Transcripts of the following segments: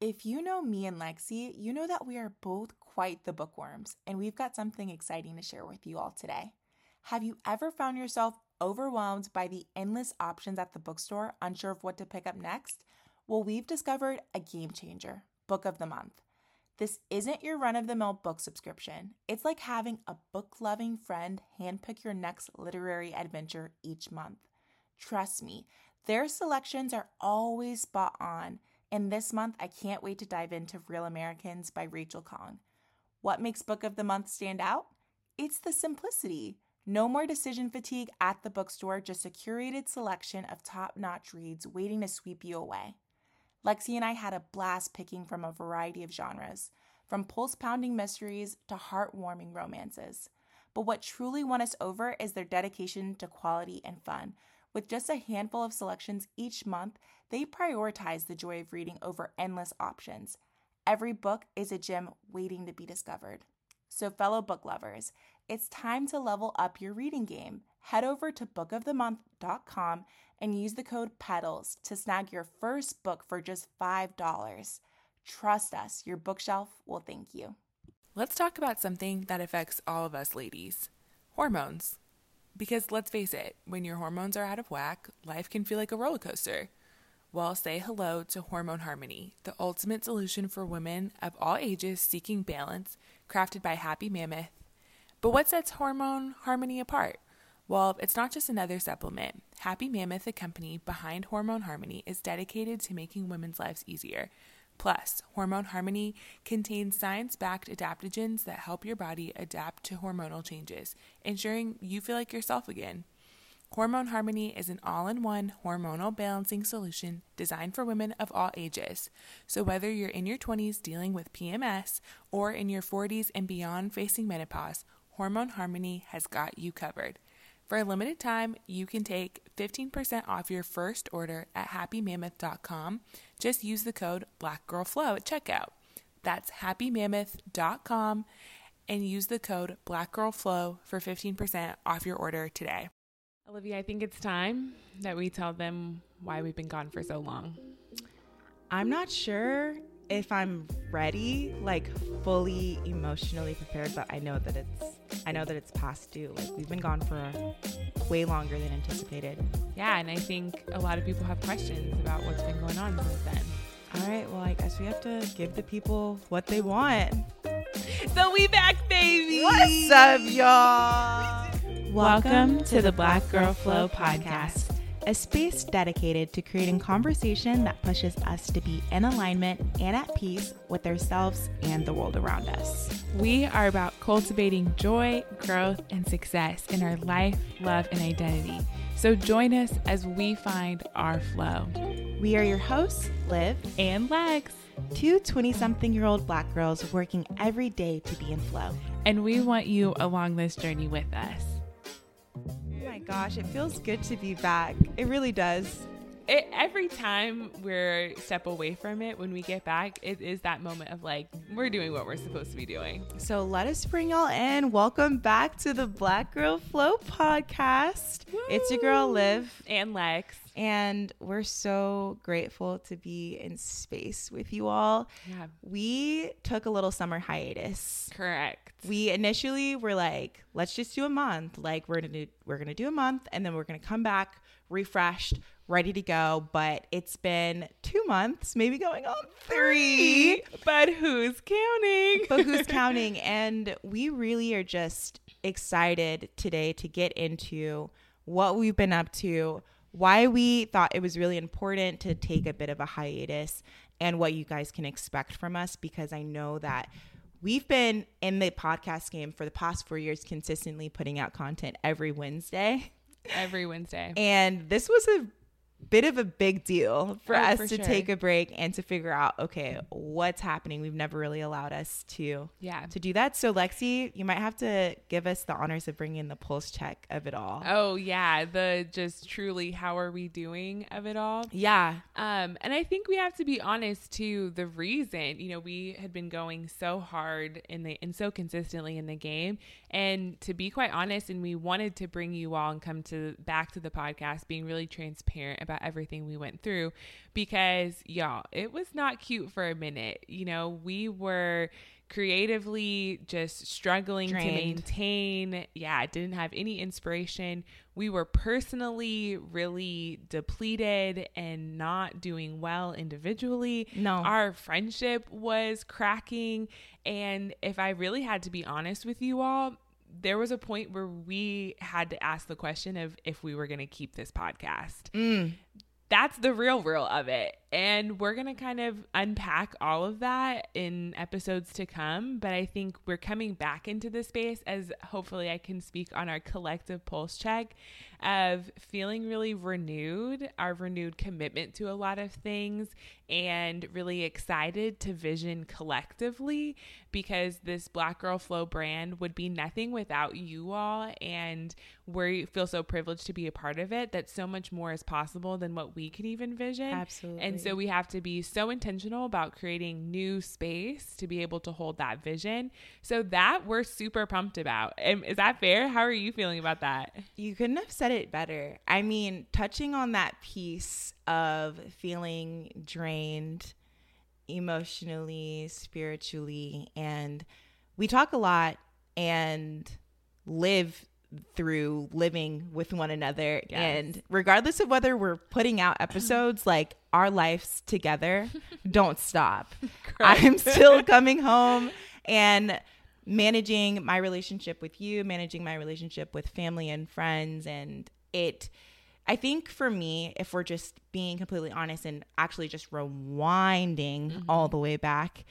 If you know me and Lexi, you know that we are both quite the bookworms, and we've got something exciting to share with you all today. Have you ever found yourself overwhelmed by the endless options at the bookstore, unsure of what to pick up next? Well, we've discovered a game changer book of the month. This isn't your run of the mill book subscription. It's like having a book loving friend handpick your next literary adventure each month. Trust me, their selections are always spot on and this month, I can't wait to dive into Real Americans by Rachel Khong. What makes Book of the Month stand out? It's the simplicity. No more decision fatigue at the bookstore, just a curated selection of top notch reads waiting to sweep you away. Lexi and I had a blast picking from a variety of genres, from pulse pounding mysteries to heartwarming romances. But what truly won us over is their dedication to quality and fun, with just a handful of selections each month, they prioritize the joy of reading over endless options. Every book is a gem waiting to be discovered. So, fellow book lovers, it's time to level up your reading game. Head over to bookofthemonth.com and use the code PEDALS to snag your first book for just $5. Trust us, your bookshelf will thank you. Let's talk about something that affects all of us ladies hormones. Because let's face it, when your hormones are out of whack, life can feel like a roller coaster. Well, say hello to Hormone Harmony, the ultimate solution for women of all ages seeking balance, crafted by Happy Mammoth. But what sets Hormone Harmony apart? Well, it's not just another supplement. Happy Mammoth, the company behind Hormone Harmony, is dedicated to making women's lives easier Plus, Hormone Harmony contains science backed adaptogens that help your body adapt to hormonal changes, ensuring you feel like yourself again. Hormone Harmony is an all in one hormonal balancing solution designed for women of all ages. So, whether you're in your 20s dealing with PMS or in your 40s and beyond facing menopause, Hormone Harmony has got you covered. For a limited time, you can take 15% off your first order at happymammoth.com. Just use the code BlackGirlFlow at checkout. That's happymammoth.com and use the code BlackGirlFlow for 15% off your order today. Olivia, I think it's time that we tell them why we've been gone for so long. I'm not sure if I'm ready, like fully emotionally prepared, but I know that it's I know that it's past due. Like we've been gone for way longer than anticipated. Yeah, and I think a lot of people have questions about what's been going on since then. All right, well, I guess we have to give the people what they want. So we back, baby. What's up, y'all? Welcome, Welcome to the Black Girl Flow podcast a space dedicated to creating conversation that pushes us to be in alignment and at peace with ourselves and the world around us. We are about cultivating joy, growth, and success in our life, love, and identity. So join us as we find our flow. We are your hosts, Liv and Lex, two 20 something year old black girls working every day to be in flow. And we want you along this journey with us Oh my gosh, it feels good to be back. It really does. It, every time we're step away from it, when we get back, it is that moment of like, we're doing what we're supposed to be doing. So let us bring y'all in. Welcome back to the Black Girl Flow podcast. Woo! It's your girl, Liv. And Lex. And we're so grateful to be in space with you all. Yeah. We took a little summer hiatus. Correct. We initially were like, let's just do a month. Like we're gonna do, we're gonna do a month and then we're gonna come back refreshed, ready to go. But it's been two months, maybe going on three. But who's counting? but who's counting? And we really are just excited today to get into what we've been up to why we thought it was really important to take a bit of a hiatus and what you guys can expect from us because I know that we've been in the podcast game for the past four years consistently putting out content every Wednesday. Every Wednesday. And this was a bit of a big deal for oh, us for to sure. take a break and to figure out okay what's happening? We've never really allowed us to yeah. to do that. So lexi you might have to give us the honors of bringing the pulse check of it all. Oh yeah. The just truly how are we doing of it all? Yeah. Um and i think we have to be honest to the reason you know we had been going so hard in the and so consistently in the game. And to be quite honest and we wanted to bring you all and come to back to the podcast being really transparent about about everything we went through because, y'all, it was not cute for a minute. You know, we were creatively just struggling Drained. to maintain. Yeah, didn't have any inspiration. We were personally really depleted and not doing well individually. No. Our friendship was cracking. And if I really had to be honest with you all, there was a point where we had to ask the question of if we were going to keep this podcast. Mm. That's the real, real of it. And we're going to kind of unpack all of that in episodes to come. But I think we're coming back into the space as hopefully I can speak on our collective pulse check of feeling really renewed, our renewed commitment to a lot of things, and really excited to vision collectively because this Black Girl Flow brand would be nothing without you all. And we feel so privileged to be a part of it that so much more is possible than what we can even vision. Absolutely. And so we have to be so intentional about creating new space to be able to hold that vision. So that we're super pumped about. And is that fair? How are you feeling about that? You couldn't have said it better. I mean, touching on that piece of feeling drained emotionally, spiritually, and we talk a lot and live through living with one another. Yes. And regardless of whether we're putting out episodes, like our lives together don't stop. I'm still coming home and managing my relationship with you, managing my relationship with family and friends. And it, I think for me, if we're just being completely honest and actually just rewinding mm-hmm. all the way back,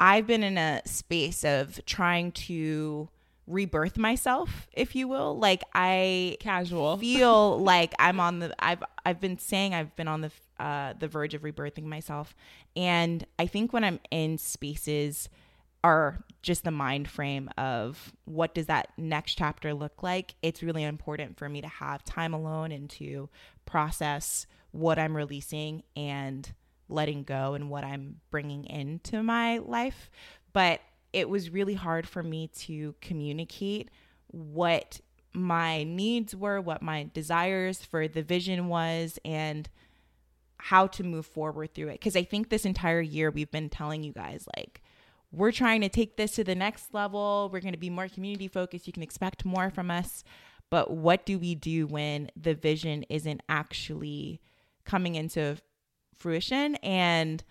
I've been in a space of trying to rebirth myself, if you will. Like I Casual. feel like I'm on the I've I've been saying I've been on the uh the verge of rebirthing myself and I think when I'm in spaces are just the mind frame of what does that next chapter look like it's really important for me to have time alone and to process what I'm releasing and letting go and what I'm bringing into my life but it was really hard for me to communicate what my needs were, what my desires for the vision was, and how to move forward through it. Because I think this entire year we've been telling you guys, like, we're trying to take this to the next level. We're going to be more community focused. You can expect more from us. But what do we do when the vision isn't actually coming into fruition? And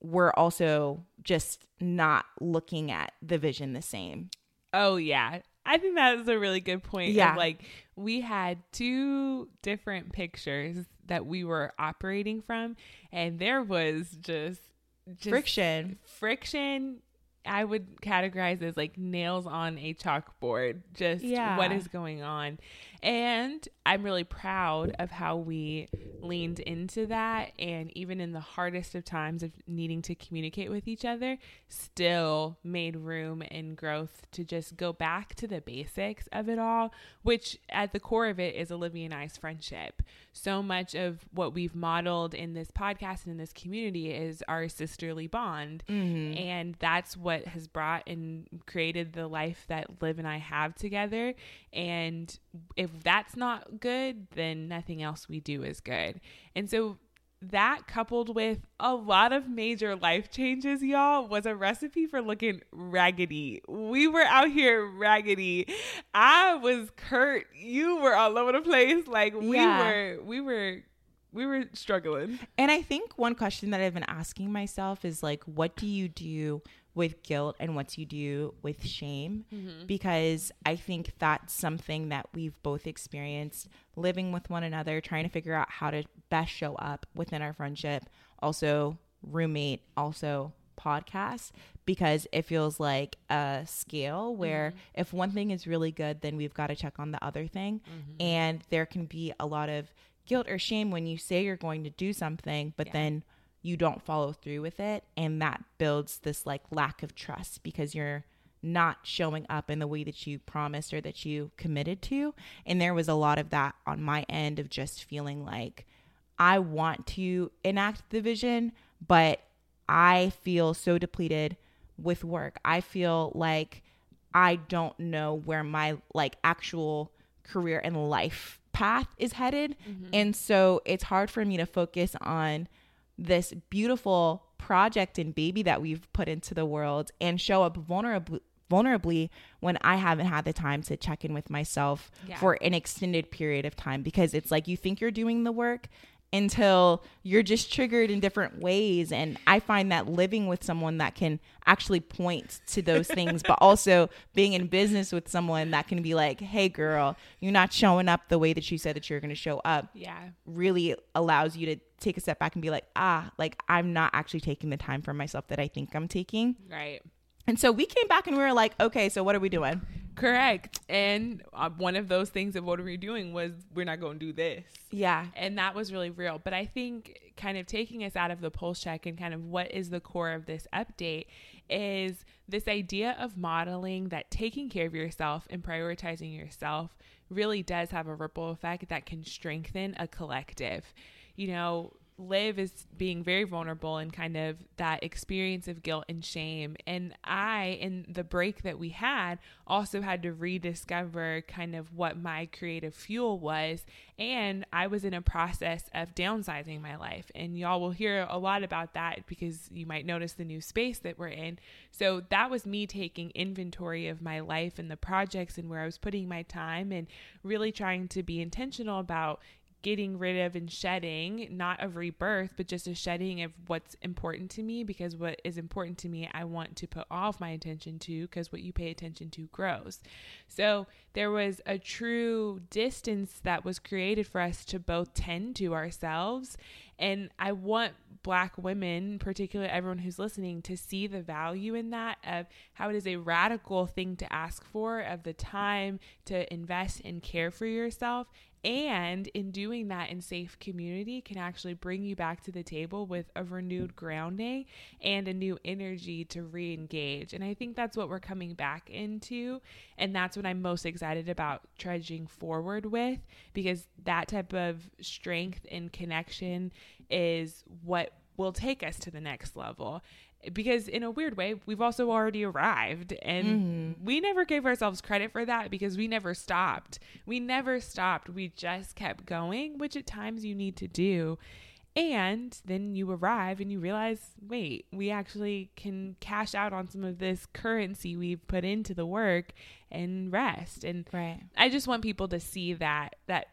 we're also just not looking at the vision the same. Oh yeah. I think that is a really good point. Yeah. Like we had two different pictures that we were operating from and there was just, just Friction. Friction I would categorize as like nails on a chalkboard. Just Yeah. what is going on. And I'm really proud of how we leaned into that. And even in the hardest of times of needing to communicate with each other, still made room and growth to just go back to the basics of it all, which at the core of it is Olivia and I's friendship. So much of what we've modeled in this podcast and in this community is our sisterly bond. Mm-hmm. And that's what has brought and created the life that Liv and I have together. And if that's not good, then nothing else we do is good. And so that coupled with a lot of major life changes, y'all, was a recipe for looking raggedy. We were out here raggedy. I was Kurt. You were all over the place. Like we Yeah. were, we were, we were struggling. And I think one question that I've been asking myself is like, what do you do with guilt and what do you do with shame? Mm-hmm. Because I think that's something that we've both experienced living with one another, trying to figure out how to best show up within our friendship, also roommate, also podcast because it feels like a scale where mm-hmm. if one thing is really good then we've got to check on the other thing mm-hmm. and there can be a lot of guilt or shame when you say you're going to do something but then you don't follow through with it and that builds this like lack of trust because you're not showing up in the way that you promised or that you committed to and there was a lot of that on my end of just feeling like I want to enact the vision but I feel so depleted with work. I feel like I don't know where my like actual career and life path is headed. Mm-hmm. And so it's hard for me to focus on this beautiful project and baby that we've put into the world and show up vulnerably vulnerably when I haven't had the time to check in with myself Yeah. for an extended period of time because it's like you think you're doing the work until you're just triggered in different ways and I find that living with someone that can actually point to those things but also being in business with someone that can be like hey girl you're not showing up the way that you said that you're going to show up Yeah. really allows you to take a step back and be like ah like I'm not actually taking the time for myself that I think I'm taking Right. and so we came back and we were like, okay, so what are we doing? Correct. And uh, one of those things of what are we doing was we're not going to do this. Yeah. And that was really real. But I think kind of taking us out of the pulse check and kind of what is the core of this update is this idea of modeling that taking care of yourself and prioritizing yourself really does have a ripple effect that can strengthen a collective. You know, Liv is being very vulnerable and kind of that experience of guilt and shame. And I, in the break that we had, also had to rediscover kind of what my creative fuel was. And I was in a process of downsizing my life. And y'all will hear a lot about that because you might notice the new space that we're in. So that was me taking inventory of my life and the projects and where I was putting my time and really trying to be intentional about getting rid of and shedding, not of rebirth, but just a shedding of what's important to me because what is important to me, I want to put all of my attention to because what you pay attention to grows. So there was a true distance that was created for us to both tend to ourselves. And I want Black women, particularly everyone who's listening, to see the value in that of how it is a radical thing to ask for, of the time to invest and care for yourself and in doing that in safe community can actually bring you back to the table with a renewed grounding and a new energy to re-engage. And i think that's what we're coming back into. And that's what i'm most excited about trudging forward with because that type of strength and connection is what will take us to the next level because in a weird way we've also already arrived and mm-hmm. we never gave ourselves credit for that because we never stopped. We never stopped. We just kept going which at times you need to do. And then you arrive and you realize wait we actually can cash out on some of this currency we've put into the work and rest. And Right. I just want people to see that that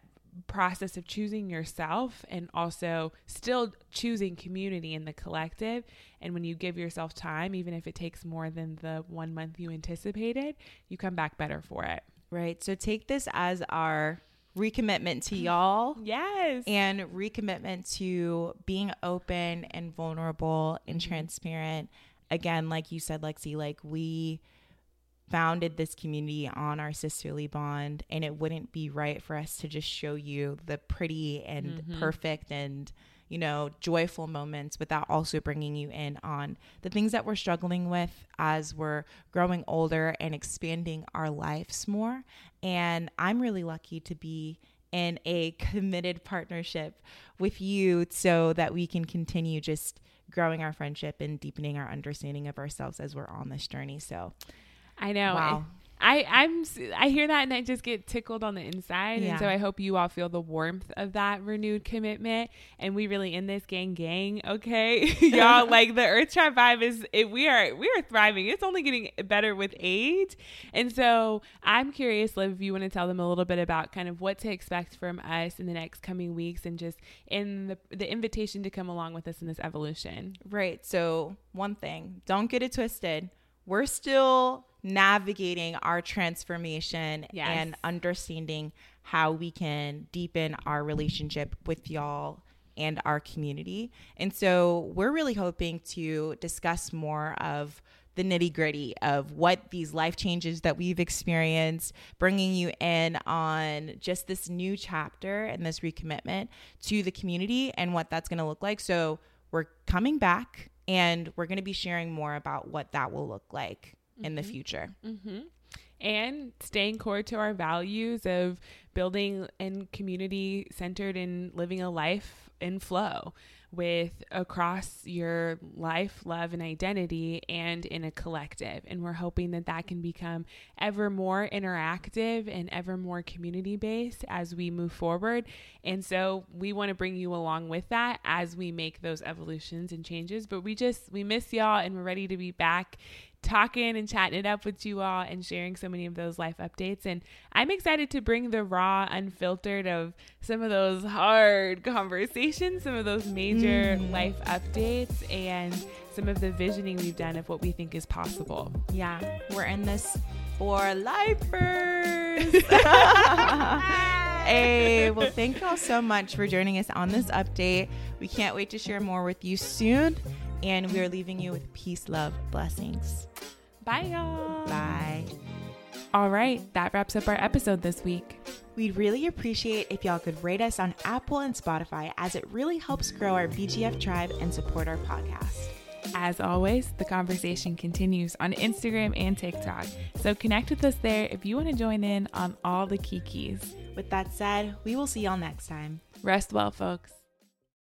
process of choosing yourself and also still choosing community in the collective and when you give yourself time even if it takes more than the 1 month you anticipated you come back better for it. Right. So take this as our recommitment to y'all Yes. and recommitment to being open and vulnerable and mm-hmm. transparent. Again, like you said, Lexi, like we founded this community on our sisterly bond, and it wouldn't be right for us to just show you the pretty and mm-hmm. perfect and you know joyful moments without also bringing you in on the things that we're struggling with as we're growing older and expanding our lives more. And i'm really lucky to be in a committed partnership with you so that we can continue just growing our friendship and deepening our understanding of ourselves as we're on this journey. So I know. Wow. I I'm I hear that and I just get tickled on the inside, Yeah. and so I hope you all feel the warmth of that renewed commitment. And we really in this gang gang, okay, y'all. like the Earth Tribe vibe is it, we are we are thriving. It's only getting better with age, and so I'm curious, Liv, if you want to tell them a little bit about kind of what to expect from us in the next coming weeks, and just in the the invitation to come along with us in this evolution. Right. So, one thing, don't get it twisted. We're still navigating our transformation Yes. and understanding how we can deepen our relationship with y'all and our community. And so, we're really hoping to discuss more of the nitty gritty of what these life changes that we've experienced, bringing you in on just this new chapter and this recommitment to the community and what that's going to look like. So, we're coming back and we're going to be sharing more about what that will look like in the mm-hmm. future. Mm-hmm. and staying core to our values of building and community centered in living a life in flow. With across your life, love, and identity, and in a collective. And we're hoping that that can become ever more interactive and ever more community based as we move forward. And so we want to bring you along with that as we make those evolutions and changes. But we just, we miss y'all and we're ready to be back talking and chatting it up with you all and sharing so many of those life updates. And I'm excited to bring the raw, unfiltered of some of those hard conversations, some of those major mm. life updates, and some of the visioning we've done of what we think is possible. Yeah, we're in this for lifers. hey, well, thank y'all so much for joining us on this update. We can't wait to share more with you soon. And we are leaving you with peace, love, blessings. Bye, y'all. Bye. All right, that wraps up our episode this week. We'd really appreciate if y'all could rate us on Apple and Spotify as it really helps grow our BGF tribe and support our podcast. As always, the conversation continues on Instagram and TikTok, so connect with us there if you want to join in on all the key keys. With that said, we will see y'all next time. Rest well, folks.